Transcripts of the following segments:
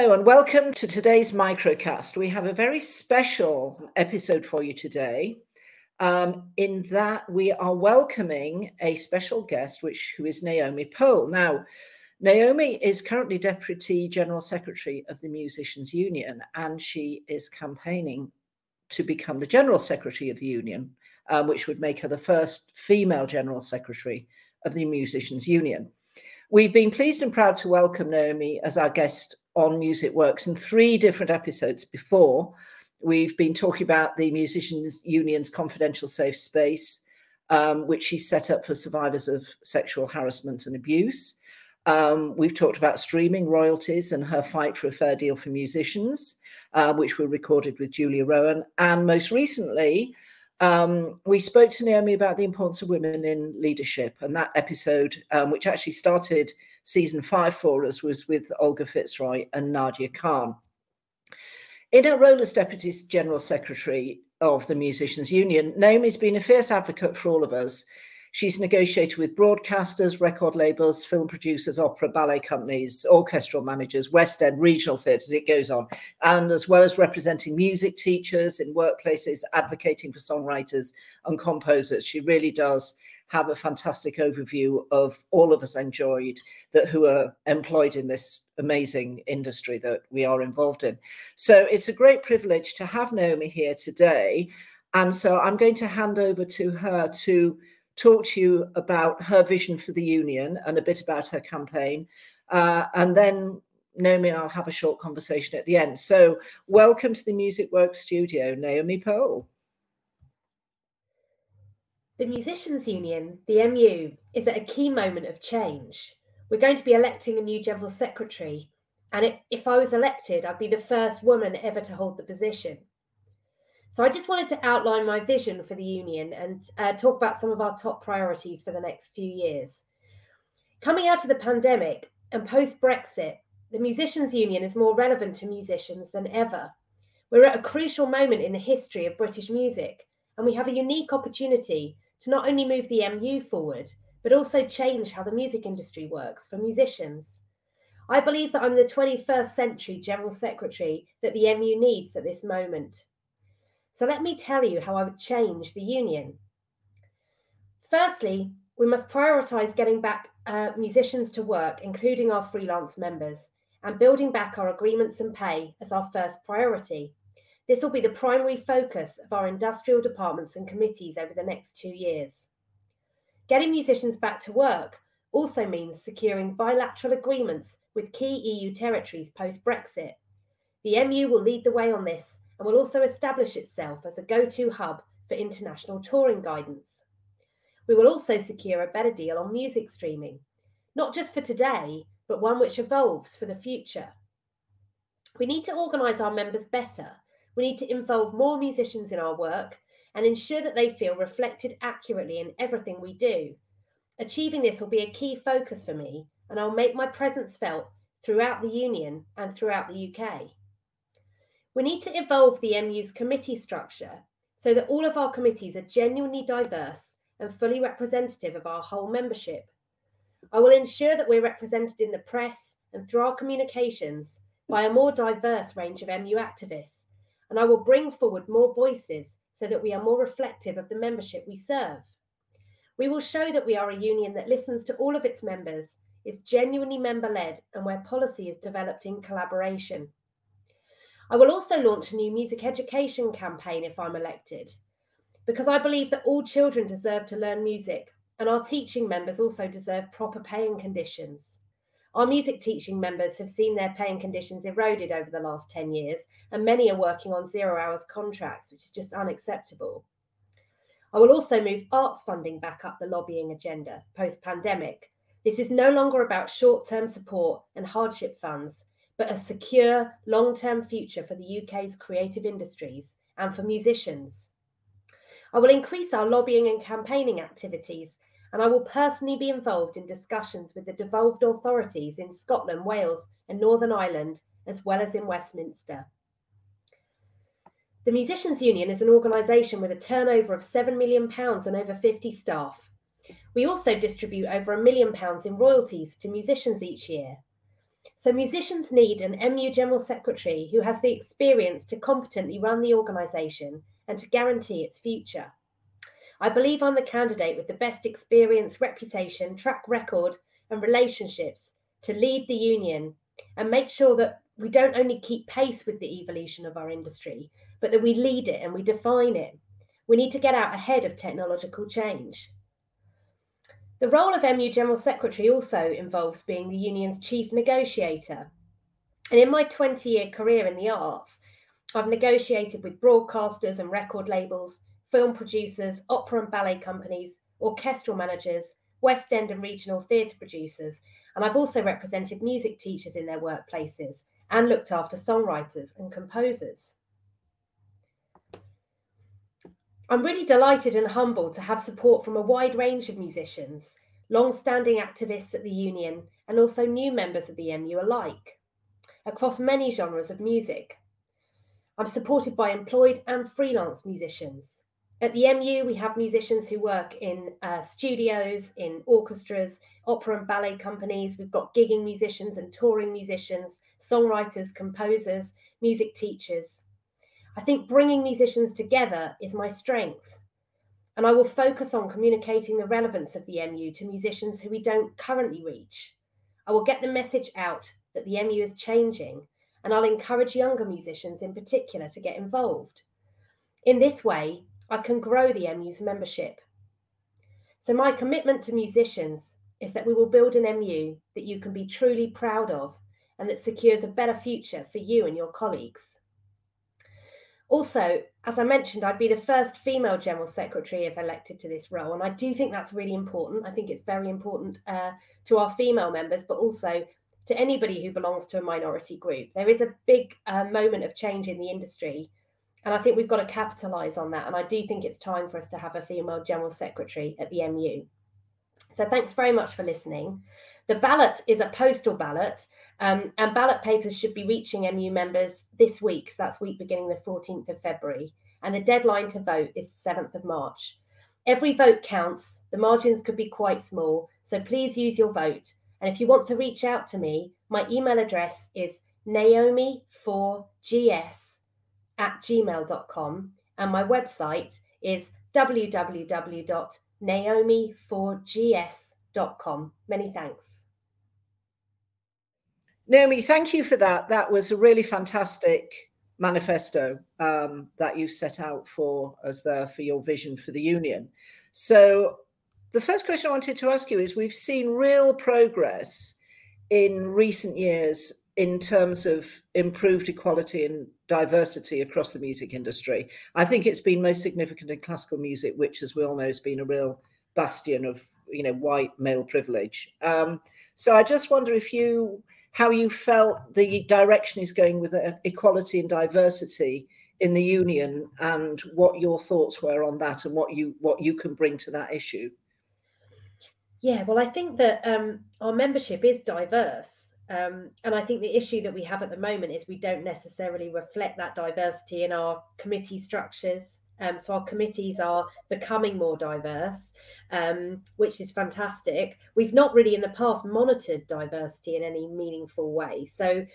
Hello and welcome to today's microcast. We have a very special episode for you today. Um, in that we are welcoming a special guest, which who is Naomi Pohl. Now, Naomi is currently Deputy General Secretary of the Musicians Union, and she is campaigning to become the General Secretary of the Union, um, which would make her the first female General Secretary of the Musicians Union. We've been pleased and proud to welcome Naomi as our guest on Music Works in three different episodes before. We've been talking about the Musicians Union's confidential safe space, um, which she set up for survivors of sexual harassment and abuse. Um, we've talked about streaming royalties and her fight for a fair deal for musicians, uh, which were recorded with Julia Rowan. And most recently, um, we spoke to Naomi about the importance of women in leadership. And that episode, um, which actually started season five for us, was with Olga Fitzroy and Nadia Khan. In her role as Deputy General Secretary of the Musicians Union, Naomi's been a fierce advocate for all of us She's negotiated with broadcasters, record labels, film producers, opera, ballet companies, orchestral managers, West End, regional theatres, it goes on. And as well as representing music teachers in workplaces, advocating for songwriters and composers, she really does have a fantastic overview of all of us enjoyed that who are employed in this amazing industry that we are involved in. So it's a great privilege to have Naomi here today. And so I'm going to hand over to her to talk to you about her vision for the union and a bit about her campaign. Uh, and then Naomi and I'll have a short conversation at the end. So, welcome to the Music Works studio, Naomi Pohl. The Musicians Union, the MU, is at a key moment of change. We're going to be electing a new General Secretary, and if I was elected, I'd be the first woman ever to hold the position. So I just wanted to outline my vision for the union and uh, talk about some of our top priorities for the next few years. Coming out of the pandemic and post Brexit, the Musicians Union is more relevant to musicians than ever. We're at a crucial moment in the history of British music, and we have a unique opportunity to not only move the MU forward, but also change how the music industry works for musicians. I believe that I'm the 21st century General Secretary that the MU needs at this moment. So let me tell you how I would change the union. Firstly, we must prioritise getting back uh, musicians to work, including our freelance members, and building back our agreements and pay as our first priority. This will be the primary focus of our industrial departments and committees over the next two years. Getting musicians back to work also means securing bilateral agreements with key EU territories post Brexit. The MU will lead the way on this and will also establish itself as a go to hub for international touring guidance. We will also secure a better deal on music streaming, not just for today, but one which evolves for the future. We need to organise our members better. We need to involve more musicians in our work and ensure that they feel reflected accurately in everything we do. Achieving this will be a key focus for me, and I'll make my presence felt throughout the Union and throughout the UK. We need to evolve the MU's committee structure so that all of our committees are genuinely diverse and fully representative of our whole membership. I will ensure that we're represented in the press and through our communications by a more diverse range of MU activists, and I will bring forward more voices so that we are more reflective of the membership we serve. We will show that we are a union that listens to all of its members, is genuinely member led, and where policy is developed in collaboration. I will also launch a new music education campaign if I'm elected, because I believe that all children deserve to learn music, and our teaching members also deserve proper paying conditions. Our music teaching members have seen their paying conditions eroded over the last 10 years, and many are working on zero hours contracts, which is just unacceptable. I will also move arts funding back up the lobbying agenda post pandemic. This is no longer about short term support and hardship funds, but a secure long term future for the UK's creative industries and for musicians. I will increase our lobbying and campaigning activities, and I will personally be involved in discussions with the devolved authorities in Scotland, Wales, and Northern Ireland, as well as in Westminster. The Musicians Union is an organisation with a turnover of £7 million and over 50 staff. We also distribute over a million pounds in royalties to musicians each year. So musicians need an MU General Secretary who has the experience to competently run the organisation and to guarantee its future. I believe I'm the candidate with the best experience, reputation, track record, and relationships to lead the union and make sure that we don't only keep pace with the evolution of our industry, but that we lead it and we define it. We need to get out ahead of technological change. The role of MU General Secretary also involves being the union's chief negotiator. And in my 20 year career in the arts, I've negotiated with broadcasters and record labels, film producers, opera and ballet companies, orchestral managers, West End and regional theatre producers, and I've also represented music teachers in their workplaces and looked after songwriters and composers. I'm really delighted and humbled to have support from a wide range of musicians, long-standing activists at the union, and also new members of the MU alike, across many genres of music. I'm supported by employed and freelance musicians. At the MU, we have musicians who work in uh, studios, in orchestras, opera and ballet companies. We've got gigging musicians and touring musicians, songwriters, composers, music teachers. I think bringing musicians together is my strength. And I will focus on communicating the relevance of the MU to musicians who we don't currently reach. I will get the message out that the MU is changing, and I'll encourage younger musicians in particular to get involved. In this way, I can grow the MU's membership. So, my commitment to musicians is that we will build an MU that you can be truly proud of and that secures a better future for you and your colleagues. Also, as I mentioned, I'd be the first female general secretary if elected to this role. And I do think that's really important. I think it's very important uh, to our female members, but also to anybody who belongs to a minority group. There is a big uh, moment of change in the industry. And I think we've got to capitalize on that. And I do think it's time for us to have a female general secretary at the MU. So thanks very much for listening. The ballot is a postal ballot, um, and ballot papers should be reaching MU members this week. So that's week beginning the 14th of February. And the deadline to vote is 7th of March. Every vote counts. The margins could be quite small. So please use your vote. And if you want to reach out to me, my email address is naomi4gs at gmail.com. And my website is www.naomi4gs.com. Many thanks. Naomi, thank you for that. That was a really fantastic manifesto um, that you set out for us there for your vision for the union. So, the first question I wanted to ask you is we've seen real progress in recent years in terms of improved equality and diversity across the music industry. I think it's been most significant in classical music, which, as we all know, has been a real bastion of you know white male privilege. Um, so I just wonder if you how you felt the direction is going with equality and diversity in the union and what your thoughts were on that and what you what you can bring to that issue. Yeah well i think that um, our membership is diverse um, and i think the issue that we have at the moment is we don't necessarily reflect that diversity in our committee structures um, so our committees are becoming more diverse, um, which is fantastic. We've not really in the past monitored diversity in any meaningful way. So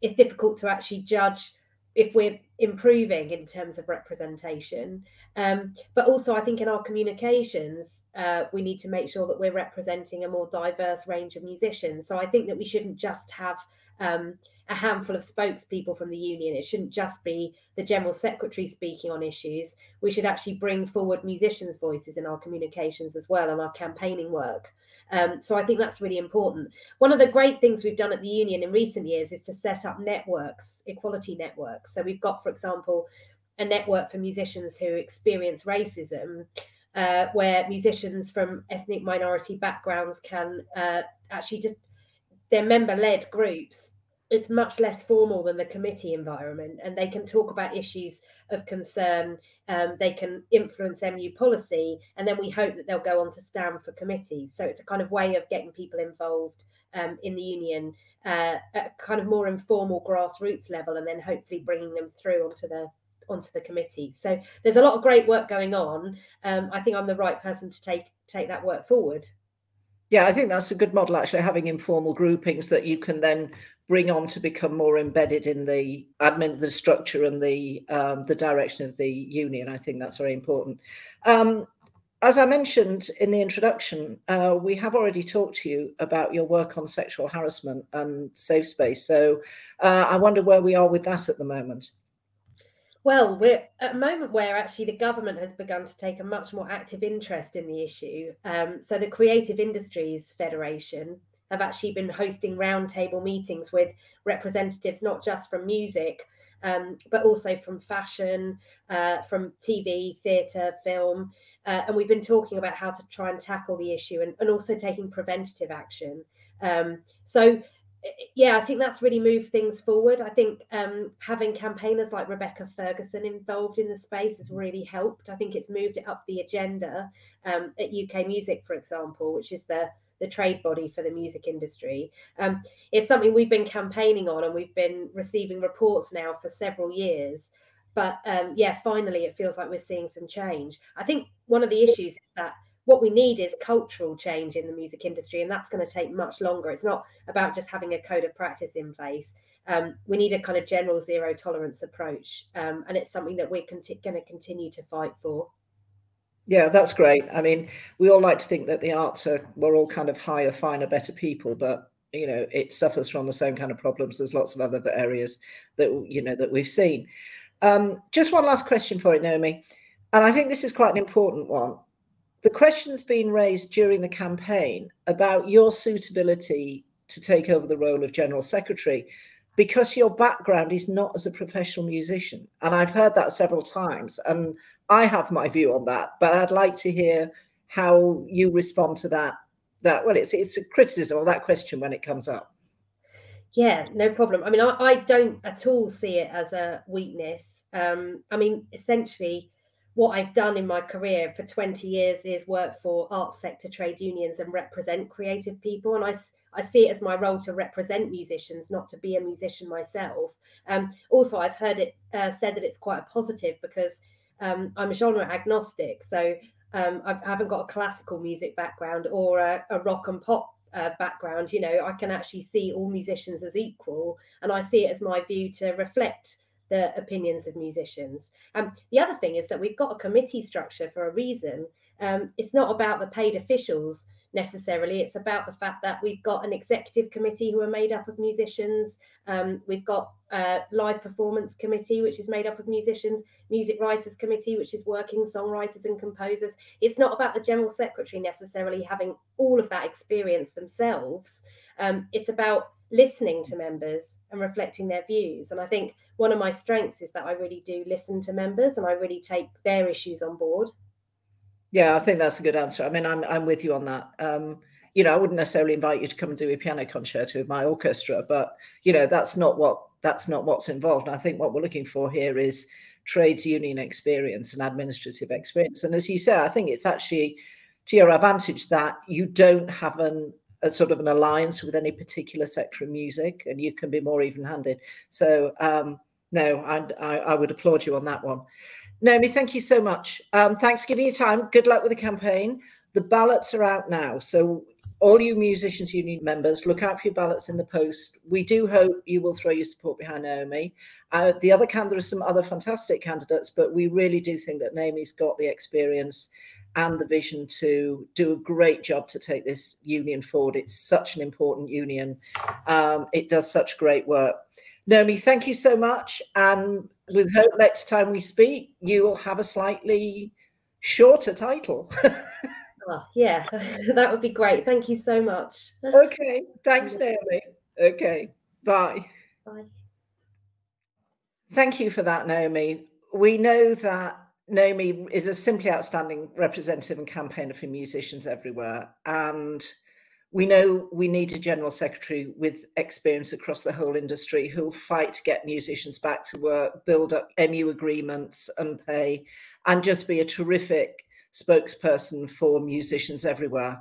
it's difficult to actually judge if we're improving in terms of representation. Um, but also, I think in our communications, uh, we need to make sure that we're representing a more diverse range of musicians. So I think that we shouldn't just have um, a handful of spokespeople from the union. It shouldn't just be the general secretary speaking on issues. We should actually bring forward musicians' voices in our communications as well and our campaigning work. Um, so I think that's really important. One of the great things we've done at the union in recent years is to set up networks, equality networks. So we've got, for example, a network for musicians who experience racism. Uh, where musicians from ethnic minority backgrounds can uh, actually just they're member led groups it's much less formal than the committee environment and they can talk about issues of concern um, they can influence mu policy and then we hope that they'll go on to stand for committees. So it's a kind of way of getting people involved um, in the union uh, at kind of more informal grassroots level and then hopefully bringing them through onto the onto the committee. So there's a lot of great work going on. Um, i think i'm the right person to take take that work forward Yeah, I think that's a good model actually, having informal groupings that you can then bring on to become more embedded in the admin, the structure and the um, the direction of the union. I think that's very important. Um, as I mentioned in the introduction, uh, we have already talked to you about your work on sexual harassment and safe space. So uh, I wonder where we are with that at the moment. Well, we're at a moment where actually the government has begun to take a much more active interest in the issue. Um, so the Creative Industries Federation have actually been hosting roundtable meetings with representatives not just from music, um, but also from fashion, uh, from TV, theatre, film. Uh, and we've been talking about how to try and tackle the issue and, and also taking preventative action. Um, so yeah, I think that's really moved things forward. I think um, having campaigners like Rebecca Ferguson involved in the space has really helped. I think it's moved it up the agenda um, at UK Music, for example, which is the the trade body for the music industry. Um, it's something we've been campaigning on, and we've been receiving reports now for several years. But um, yeah, finally, it feels like we're seeing some change. I think one of the issues is that what we need is cultural change in the music industry, and that's going to take much longer. It's not about just having a code of practice in place. Um, we need a kind of general zero tolerance approach, um, and it's something that we're conti- going to continue to fight for. Yeah, that's great. I mean, we all like to think that the arts are we're all kind of higher, finer, better people, but you know, it suffers from the same kind of problems as lots of other areas that you know that we've seen. Um, just one last question for it, Naomi, and I think this is quite an important one the question's been raised during the campaign about your suitability to take over the role of General Secretary because your background is not as a professional musician. And I've heard that several times, and I have my view on that, but I'd like to hear how you respond to that. That well, it's it's a criticism of that question when it comes up. Yeah, no problem. I mean, I, I don't at all see it as a weakness. Um, I mean, essentially, what I've done in my career for 20 years is work for arts sector trade unions and represent creative people. And I, I see it as my role to represent musicians, not to be a musician myself. Um, also, I've heard it uh, said that it's quite a positive because um, I'm a genre agnostic. So um, I haven't got a classical music background or a, a rock and pop uh, background. You know, I can actually see all musicians as equal. And I see it as my view to reflect the opinions of musicians. Um, the other thing is that we've got a committee structure for a reason. Um, it's not about the paid officials necessarily. It's about the fact that we've got an executive committee who are made up of musicians. Um, we've got a live performance committee, which is made up of musicians, music writers committee, which is working songwriters and composers. It's not about the general secretary necessarily having all of that experience themselves. Um, it's about listening to members and reflecting their views. And I think one of my strengths is that I really do listen to members and I really take their issues on board. Yeah, I think that's a good answer. I mean, I'm I'm with you on that. Um, you know, I wouldn't necessarily invite you to come and do a piano concerto with my orchestra, but you know, that's not what that's not what's involved. And I think what we're looking for here is trades union experience and administrative experience. And as you say, I think it's actually to your advantage that you don't have an a sort of an alliance with any particular sector of music, and you can be more even-handed. So um, no, I, I, I, would applaud you on that one. Naomi, thank you so much. Um, thanks for giving your time. Good luck with the campaign. The ballots are out now, so all you musicians union members, look out for your ballots in the post. We do hope you will throw your support behind Naomi. Uh, the other can there are some other fantastic candidates, but we really do think that Naomi's got the experience and the vision to do a great job to take this union forward. It's such an important union. Um, it does such great work. Naomi, thank you so much. And with hope next time we speak, you will have a slightly shorter title. oh, yeah, that would be great. Thank you so much. Okay. Thanks, Naomi. Okay. Bye. Bye. Thank you for that, Naomi. We know that Naomi is a simply outstanding representative and campaigner for musicians everywhere. And we know we need a general secretary with experience across the whole industry who'll fight to get musicians back to work, build up MU agreements and pay, and just be a terrific spokesperson for musicians everywhere.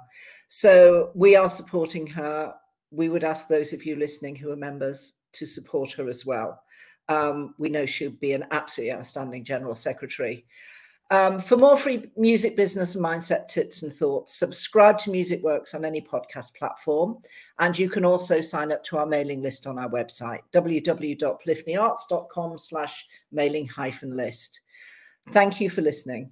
So we are supporting her. We would ask those of you listening who are members to support her as well. Um, we know she'll be an absolutely outstanding general secretary. Um, for more free music business and mindset tips and thoughts, subscribe to Music Works on any podcast platform. And you can also sign up to our mailing list on our website, www.polyphonyarts.com slash mailing hyphen list. Thank you for listening.